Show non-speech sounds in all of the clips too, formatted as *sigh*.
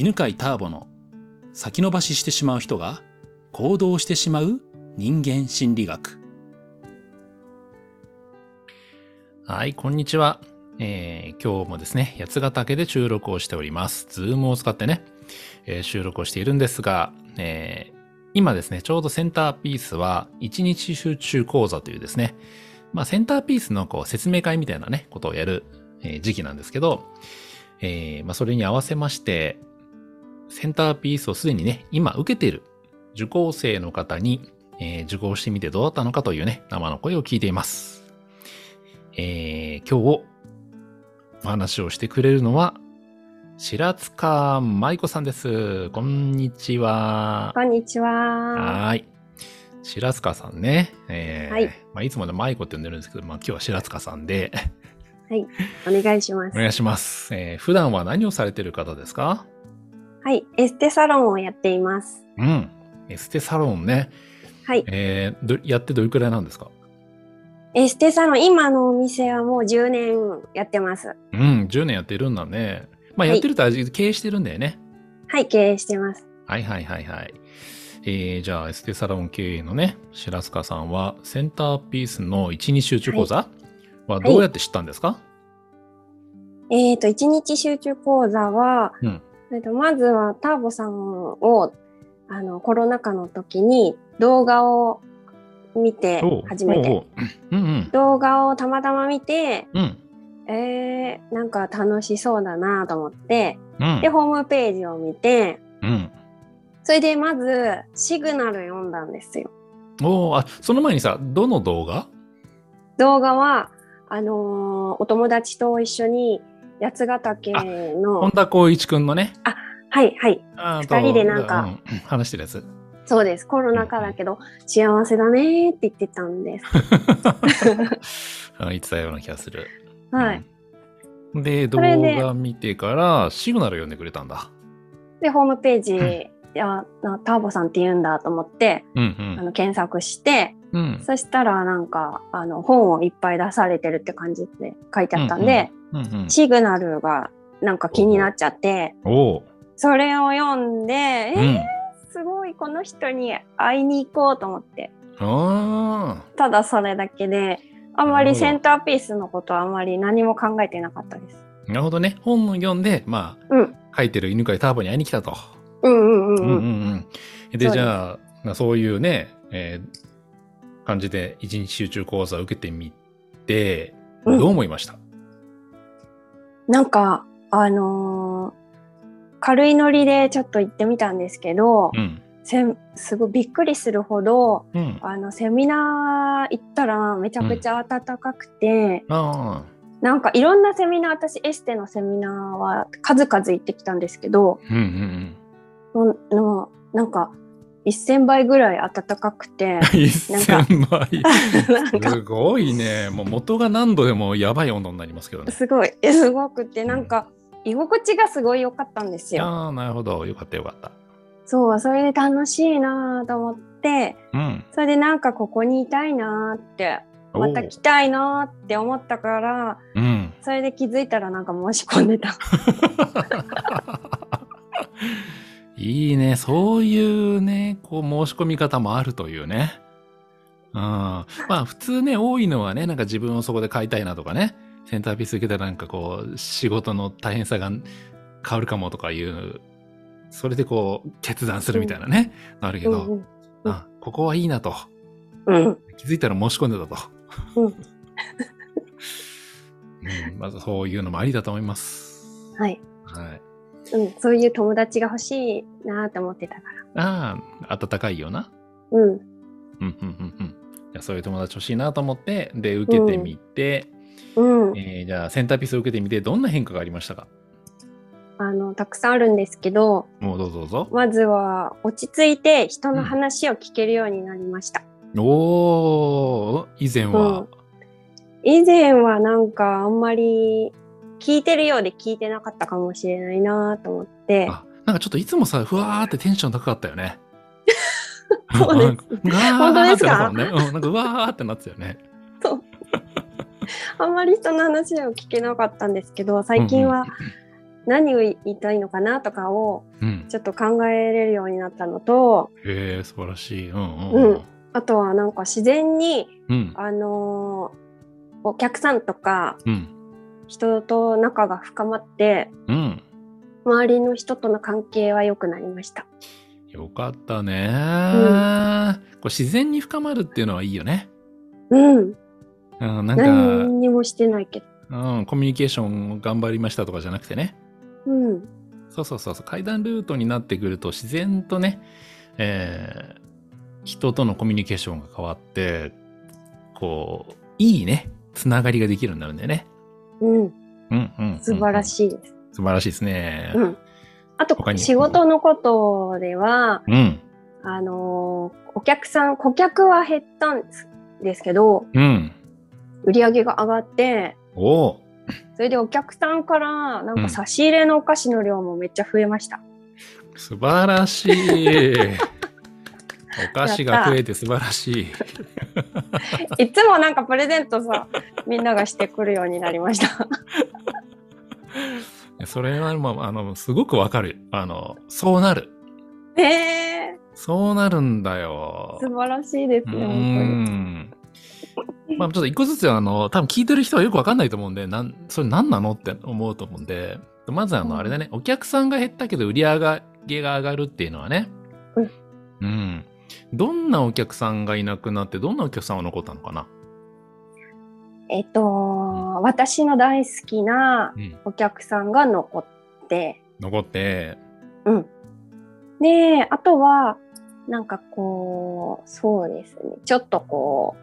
犬飼ターボの先延ばししてしまう人が行動してしまう人間心理学。はい、こんにちは。えー、今日もですね、八ヶ岳で収録をしております。ズームを使ってね、えー、収録をしているんですが、えー、今ですね、ちょうどセンターピースは1日集中講座というですね、まあセンターピースのこう説明会みたいなね、ことをやる、えー、時期なんですけど、えー、まあそれに合わせまして、センターピースをすでにね、今受けている受講生の方に、えー、受講してみてどうだったのかというね、生の声を聞いています。えー、今日お話をしてくれるのは、白塚舞子さんです。こんにちは。こんにちは。はい。白塚さんね。えー、はい。まあ、いつもで舞子って呼んでるんですけど、まあ、今日は白塚さんで。はい。お願いします。お願いします。えー、普段は何をされてる方ですか？はい。エステサロンをやっています。うん。エステサロンね。はい。えー、やってどれくらいなんですか？エステサロン、今のお店はもう10年やってます。うん、10年やってるんだね。まあ、やってると、はい、経営してるんだよね。はい、経営してます。はいはいはいはい。えー、じゃあ、エステサロン経営のね、白塚さんは、センターピースの1日集中講座？はどうやって知ったんですか、はい、えっ、ー、と、1日集中講座は、うん、えとまずはターボさんをあのコロナ禍の時に動画を見て初めて、うんうん、動画をたまたま見て、うん。えー、なんか楽しそうだなと思って、うん、で、ホームページを見て、うん、それでまず、シグナル読んだんですよ。おあ、その前にさ、どの動画？動画は、あのー、お友達と一緒に八ヶ岳の。本田光一くんのね。あ、はいはい。二人でなんか、うん、話してるやつ。そうです。コロナ禍だけど、幸せだねって言ってたんです。*laughs* 言ってたような気がする。はい。うん、で、動画見てからシグナル読んでくれたんだ。で、ホームページ、やターボさんって言うんだと思って、うんうん、あの検索して、うん、そしたらなんかあの本をいっぱい出されてるって感じで書いてあったんで、うんうんうんうん、シグナルがなんか気になっちゃって、それを読んで、えー、すごいこの人に会いに行こうと思って。ただそれだけで、あんまりセンターピースのことはあんまり何も考えてなかったです。なるほどね。本を読んで、まあ、うん、書いてる犬飼ターボに会いに来たと。うんうんうん。うん。うんうんで、じゃあ、そういうね、えー、感じで一日集中講座を受けてみて、どう思いました、うん、なんか、あのー、軽いノリでちょっと行ってみたんですけど、うん。せすごいびっくりするほど、うん、あのセミナー行ったらめちゃくちゃ暖かくて、うん、なんかいろんなセミナー私エステのセミナーは数々行ってきたんですけど、うんうんうん、のなんか1000倍ぐらい暖かくて。*laughs* 1000倍すごいね。もう元が何度でもやばい温度になりますけどね。すごい。すごくて、なんか、居心地がすごい良かったんですよ。ああ、なるほど。よかったよかった。そう、それで楽しいなと思って、うん、それでなんかここにいたいなって、また来たいなって思ったから、うん、それで気づいたらなんか申し込んでた。*laughs* いいね。そういうね、こう申し込み方もあるというね。うん。まあ普通ね、多いのはね、なんか自分をそこで買いたいなとかね、センターピース受けたらなんかこう、仕事の大変さが変わるかもとかいうそれでこう、決断するみたいなね、うん、あるけど、うんうん、あ、ここはいいなと。うん、気づいたら申し込んでたと。うんうん、まずそういうのもありだと思います。はい。はい。うん、そういう友達が欲しいなと思ってたから。ああ、温かいような。うん。うん、うん、うん、うん。そういう友達欲しいなと思って、で、受けてみて、うん、えー、じゃあ、センターピースを受けてみて、どんな変化がありましたか？あのたくさんあるんですけどもうどうぞどうぞまずは落ち着いて人の話を聞けるようになりました。うん、お以前は、うん、以前はなんかあんまり聞いてるようで聞いてなかったかもしれないなと思って。あなんかちょっといつもさふわーってテンション高かったよね。*laughs* そうです。*laughs* 本当ですか、ね、うん、なんかうわーってなってたよね。そう。*laughs* あんまり人の話を聞けなかったんですけど最近は、うんうん何を言いたいのかなとかをちょっと考えれるようになったのと、うん、へえ素晴らしい、うん、うん、あとはなんか自然に、うん、あのー、お客さんとか、人と仲が深まって、周りの人との関係は良くなりました。よかったね、こう自然に深まるっていうのはいいよね。うん。うん、なんか何にもしてないけど。うん、コミュニケーション頑張りましたとかじゃなくてね。うん。そうそうそう階段ルートになってくると自然とね、えー、人とのコミュニケーションが変わって、こう、いいね、つながりができるようになるんだよね。うん。うんうんうん、素晴らしいです。素晴らしいですね。うん。あと、仕事のことでは、うん、あのお客さん、顧客は減ったんですけど、うん、売り上げが上がって、おそれでお客さんからなんか差し入れのお菓子の量もめっちゃ増えました。うん、素晴らしい。お菓子が増えて素晴らしい。*laughs* いつもなんかプレゼントさ、みんながしてくるようになりました。*laughs* それはもう、あの、すごくわかる。あの、そうなる。へえー。そうなるんだよ。素晴らしいですね、本当に。まあ、ちょっと一個ずつ、あの、多分聞いてる人はよくわかんないと思うんで、なん、それ何なのって思うと思うんで、まずあの、あれだね、お客さんが減ったけど売り上げが上がるっていうのはね、うん。うん。どんなお客さんがいなくなって、どんなお客さんが残ったのかな？えっと、私の大好きなお客さんが残って。うん、残って。うん。で、あとは、なんかこう、そうですね。ちょっとこ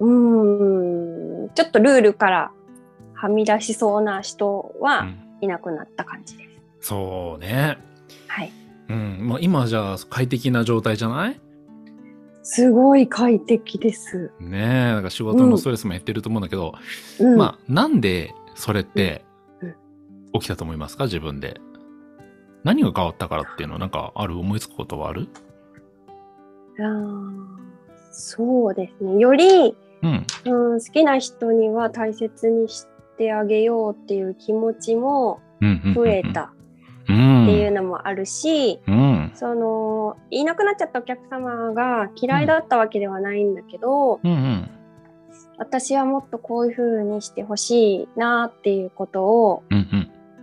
う、うん、ちょっとルールからはみ出しそうな人はいなくなった感じです。うん、そうね。はい。うん。まあ今じゃあ快適な状態じゃない？すごい快適です。ねえ、なんか仕事のストレスも減ってると思うんだけど、うん、まあ、なんでそれって起きたと思いますか？自分で。何が変わったからっていうの？はなんかある？思いつくことはある？あそうですね。より、うん、うん、好きな人には大切にしてあげようっていう気持ちも増えたいうのもあるし、うん、そのいなくなっちゃったお客様が嫌いだったわけではないんだけど、うんうん、私はもっとこういう風にしてほしいなっていうことを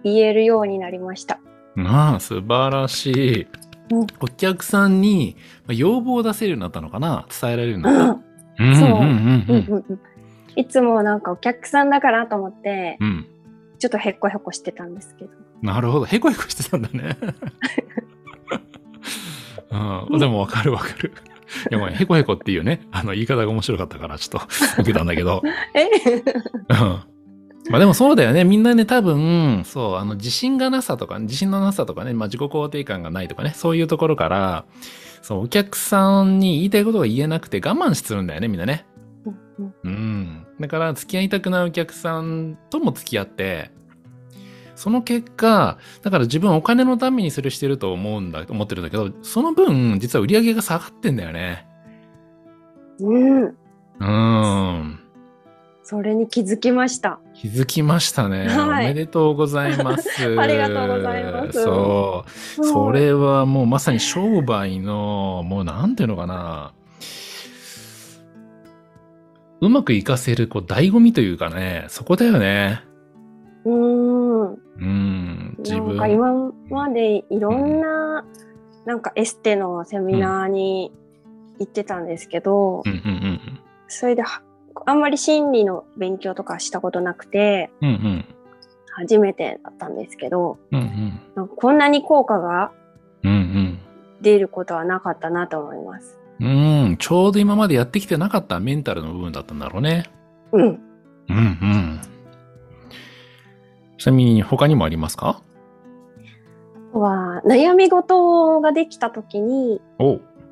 言えるようになりました。うんうん、ああ素晴らしい。うん、お客さんに要望を出せるようになったのかな？伝えられるようにな。そう。いつもなんかお客さんだからと思って、うん、ちょっとへっこへこしてたんですけど。なるほど。へこへこしてたんだね。*laughs* うん、でもわかるわかる。いや、もうへこへこっていうね、あの、言い方が面白かったから、ちょっと受けたんだけど。え？うん。まあでもそうだよね。みんなね、多分、そう、あの、自信がなさとか、自信のなさとかね、まあ自己肯定感がないとかね、そういうところから、そう、お客さんに言いたいことが言えなくて我慢するんだよね、みんなね。うん。だから、付き合いたくないお客さんとも付き合って、その結果、だから自分お金のためにそれしてると思うんだ、思ってるんだけど、その分、実は売り上げが下がってんだよね。うん。うん。それに気づきました。気づきましたね。はい、おめでとうございます。*laughs* ありがとうございます。そう。それはもうまさに商売の、もうなんていうのかな。うまくいかせる、こう、醍醐味というかね、そこだよね。うん。うん。なんか今までいろんな、うん、なんかエステのセミナーに行ってたんですけど、うんうんうん、それであんまり心理の勉強とかしたことなくて、うんうん、初めてだったんですけど、うんうん、こんなに効果が出ることはなかったなと思います。うん、ちょうど今までやってきてなかったメンタルの部分だったんだろうね。うん。うんうん。ちなみに他にもありますか？は悩み事ができた時に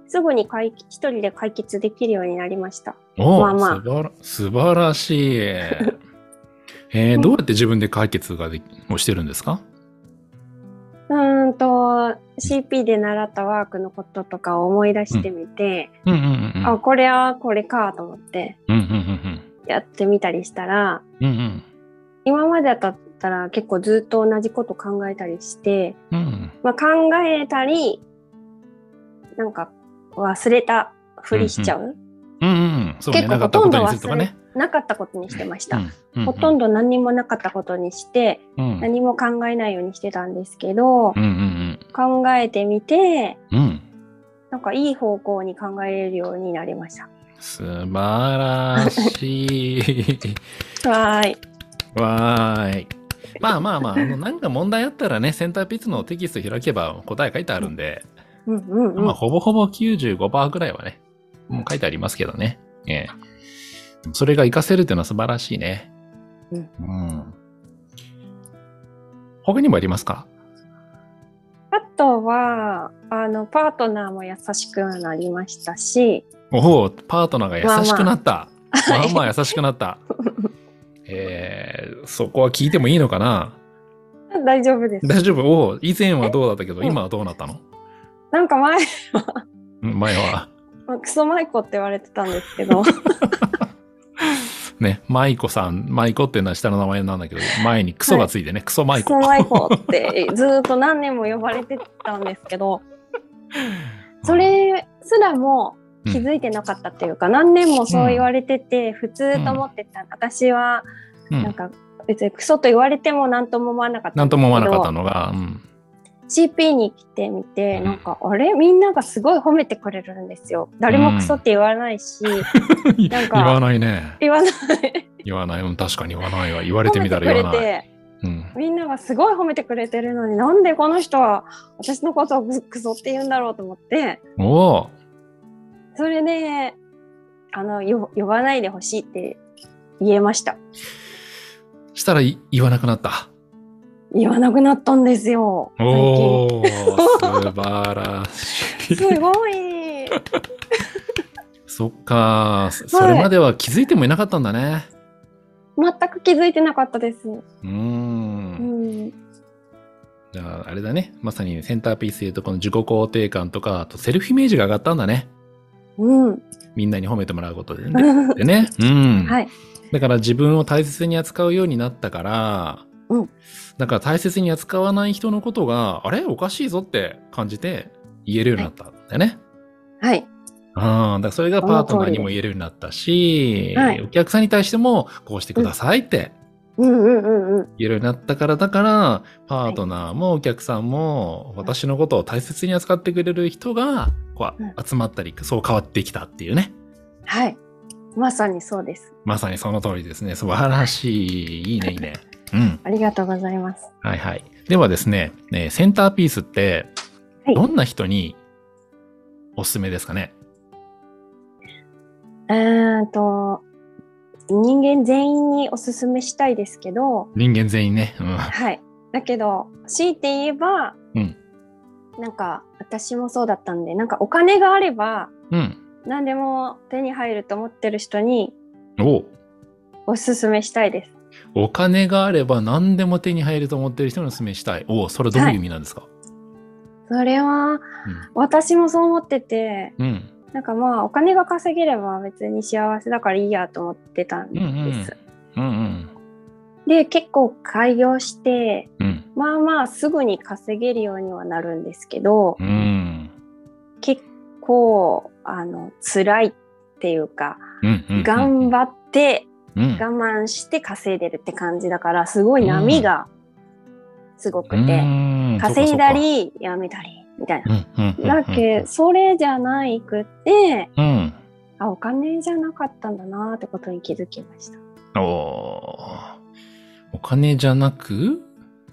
すぐに解一人で解決できるようになりました。おまあまあ、素晴らしい。*laughs* えー、どうやって自分で解決がでをしてるんですか？うんと CP で習ったワークのこととかを思い出してみて、あこれはこれかと思ってやってみたりしたら、うんうん今までだったら結構ずっと同じこと考えたりして、うん、まあ、考えたり、なんか忘れたふりしちゃう？うんうん、そうね、結構ほとんど忘れ、なかったことにしてました。ほとんど何もなかったことにして、うん、何も考えないようにしてたんですけど、うんうんうん、考えてみて、うん、なんかいい方向に考えれるようになりました。素晴らしい。*laughs* わーい。わーい。まあまあまあ、あのなんか問題あったらね、センターピッツのテキスト開けば答え書いてあるんで、うんうんうん、まあほぼほぼ95%ぐらいはね、もう書いてありますけどね。えー、それが活かせるっていうのは素晴らしいね。うん。うん、他にもありますか？あとは、あの、パートナーも優しくなりましたし。おお、パートナーが優しくなった。まあまあ、まあ優しくなった。*laughs* えー、そこは聞いてもいいのかな？*laughs* 大丈夫です。大丈夫？お以前はどうだったけど、今はどうなったの？なんか前は前は。クソマイコって言われてたんですけど。*laughs* ね、マイコさん、マイコっていうのは下の名前なんだけど、前にクソがついてね、はい、クソマイコ。クソマイコってずっと何年も呼ばれてたんですけど、*laughs* それすらも気づいてなかったっていうか、うん、何年もそう言われてて、普通と思ってた、うん、私は、なんか別にクソと言われても何とも思わなかった何とも思わなかったのが、うん、CP に来てみて、なんか、あれ？みんながすごい褒めてくれるんですよ。誰もクソって言わないし。うん、なんか *laughs* 言わないね。言わない。言わない。確かに言わないわ。言われてみたら言わない。うん、みんながすごい褒めてくれてるのになんでこの人は私のことをクソって言うんだろうと思っておそれであの呼ばないでほしいって言えましたしたら言わなくなった？言わなくなったんですよ。最近。素晴らしい。すごい。*laughs* そっか。それまでは気づいてもいなかったんだね。全く気づいてなかったです。うん。うんじゃあ、あれだね。まさにセンターピースで言うと、この自己肯定感とか、あとセルフイメージが上がったんだね。うん。みんなに褒めてもらうことでね。*laughs* でね。うん。はい。だから自分を大切に扱うようになったから、うん。だから大切に扱わない人のことが、あれおかしいぞって感じて言えるようになったんだよね。はい。ああ、だからそれがパートナーにも言えるようになったし、はい、お客さんに対してもこうしてくださいって、言えるようになったから、だから、パートナーもお客さんも私のことを大切に扱ってくれる人が、こう集まったり、そう変わってきたっていうね。はい。まさにそうです。まさにその通りですね。素晴らしい。いいね、いいね。*laughs* うん。ありがとうございます。はいはい。ではですね、ねセンターピースって、どんな人におすすめですかね、はい、えっと、人間全員におすすめしたいですけど。人間全員ね。うん、はい。だけど、強いて言えば、うん、なんか、私もそうだったんで、なんかお金があれば、うん、何でも手に入ると思ってる人に、おおすすめしたいです。お金があれば何でも手に入ると思ってる人にお勧めしたい。おお、それどういう意味なんですか、はい、それは、うん、私もそう思ってて、うん、なんかまあお金が稼げれば別に幸せだからいいやと思ってたんです。うんうん。うんうん、で結構開業して、うん、まあまあすぐに稼げるようにはなるんですけど、うん、結構あの辛いっていうか、うんうんうん、頑張って我慢して稼いでるって感じだから、すごい波がすごくて、稼いだり、やめたり、みたいな。だけそれじゃないくて、うん、あ、お金じゃなかったんだなってことに気づきました。おお金じゃなく？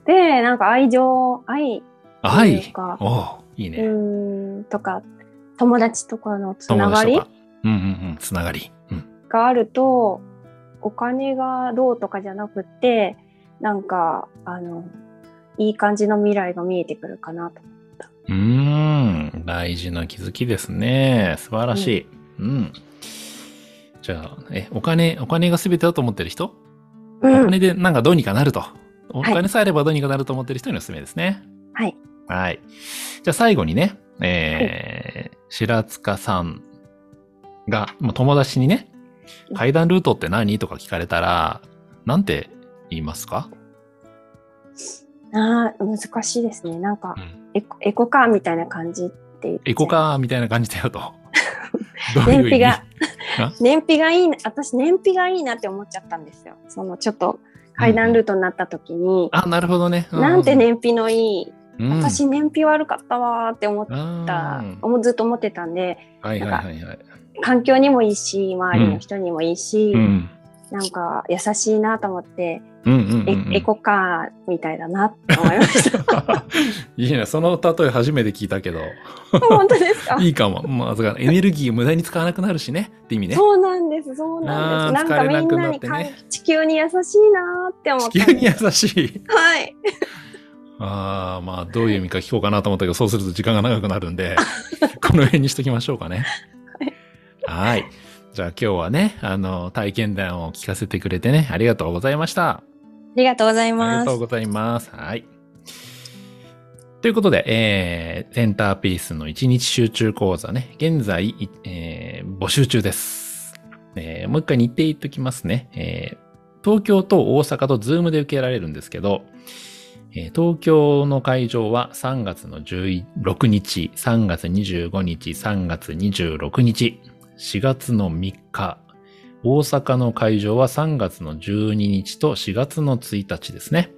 で、なんか愛情、愛愛？か、おいいね。うん、とか、友達とかのつながりうんうんうん、つながり。うん、があると、お金がどうとかじゃなくてなんかあのいい感じの未来が見えてくるかなと。思うん、大事な気づきですね。素晴らしい。うん。うん、じゃあ、え、お金、お金が全てだと思ってる人、うん、お金でなんかどうにかなると。お金さえあればどうにかなると思ってる人におすすめですね。はい。はい。じゃあ最後にね、えー、はい、白塚さんが、友達にね、階段ルートって何？とか聞かれたら、なんて言いますか？ああ、難しいですね。なんか、うん、エコエコカーみたいな感じってエコカーみたいな感じだよと。*laughs* 燃費が、*laughs* 燃費がいいな、私燃費がいいなって思っちゃったんですよ。そのちょっと階段ルートになった時に。うん、あ、なるほどね。うん、なんて燃費のいい、うん、私燃費悪かったわって思った、ずっと思ってたんで、はいはいはいはい、環境にもいいし、周りの人にもいいし、なんか優しいなと思って、エコカーみたいだなって思いました。*laughs* いいね、その例え初めて聞いたけど。本当ですか？*laughs* いいかも。まあ、エネルギー無駄に使わなくなるしねって意味ね。そうなんです、そうなんです。なんかみんなに、ね、地球に優しいなって思って。地球に優しい。はい。*laughs* ああ、まあ、どういう意味か聞こうかなと思ったけど、そうすると時間が長くなるんで、この辺にしときましょうかね。はい。はい。じゃあ今日はね、あの、体験談を聞かせてくれてね、ありがとうございました。ありがとうございます。ありがとうございます。はい。ということで、えー、センターピースの1日集中講座ね、現在、えー、募集中です。えー、もう一回日程言っときますね。えー、東京と大阪とズームで受けられるんですけど、えー、東京の会場は3月の16日、3月25日、3月26日、4月の3日、大阪の会場は3月の12日と4月の1日ですね。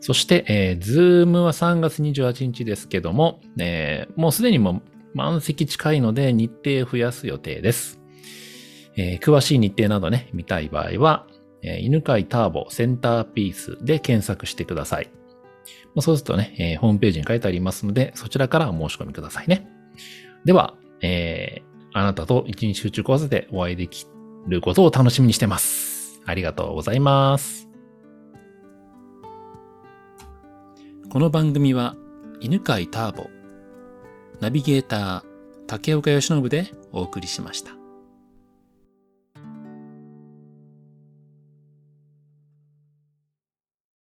そして、えー、ズームは3月28日ですけども、えー、もうすでにも満席近いので日程増やす予定です。えー、詳しい日程などね、見たい場合は、えー、犬飼ターボセンターピースで検索してください。そうするとね、えー、ホームページに書いてありますので、そちらからお申し込みくださいね。では、えー、あなたと一日集中講座でお会いできることを楽しみにしてます。ありがとうございます。この番組は犬飼ターボ、ナビゲーター竹岡由伸でお送りしました。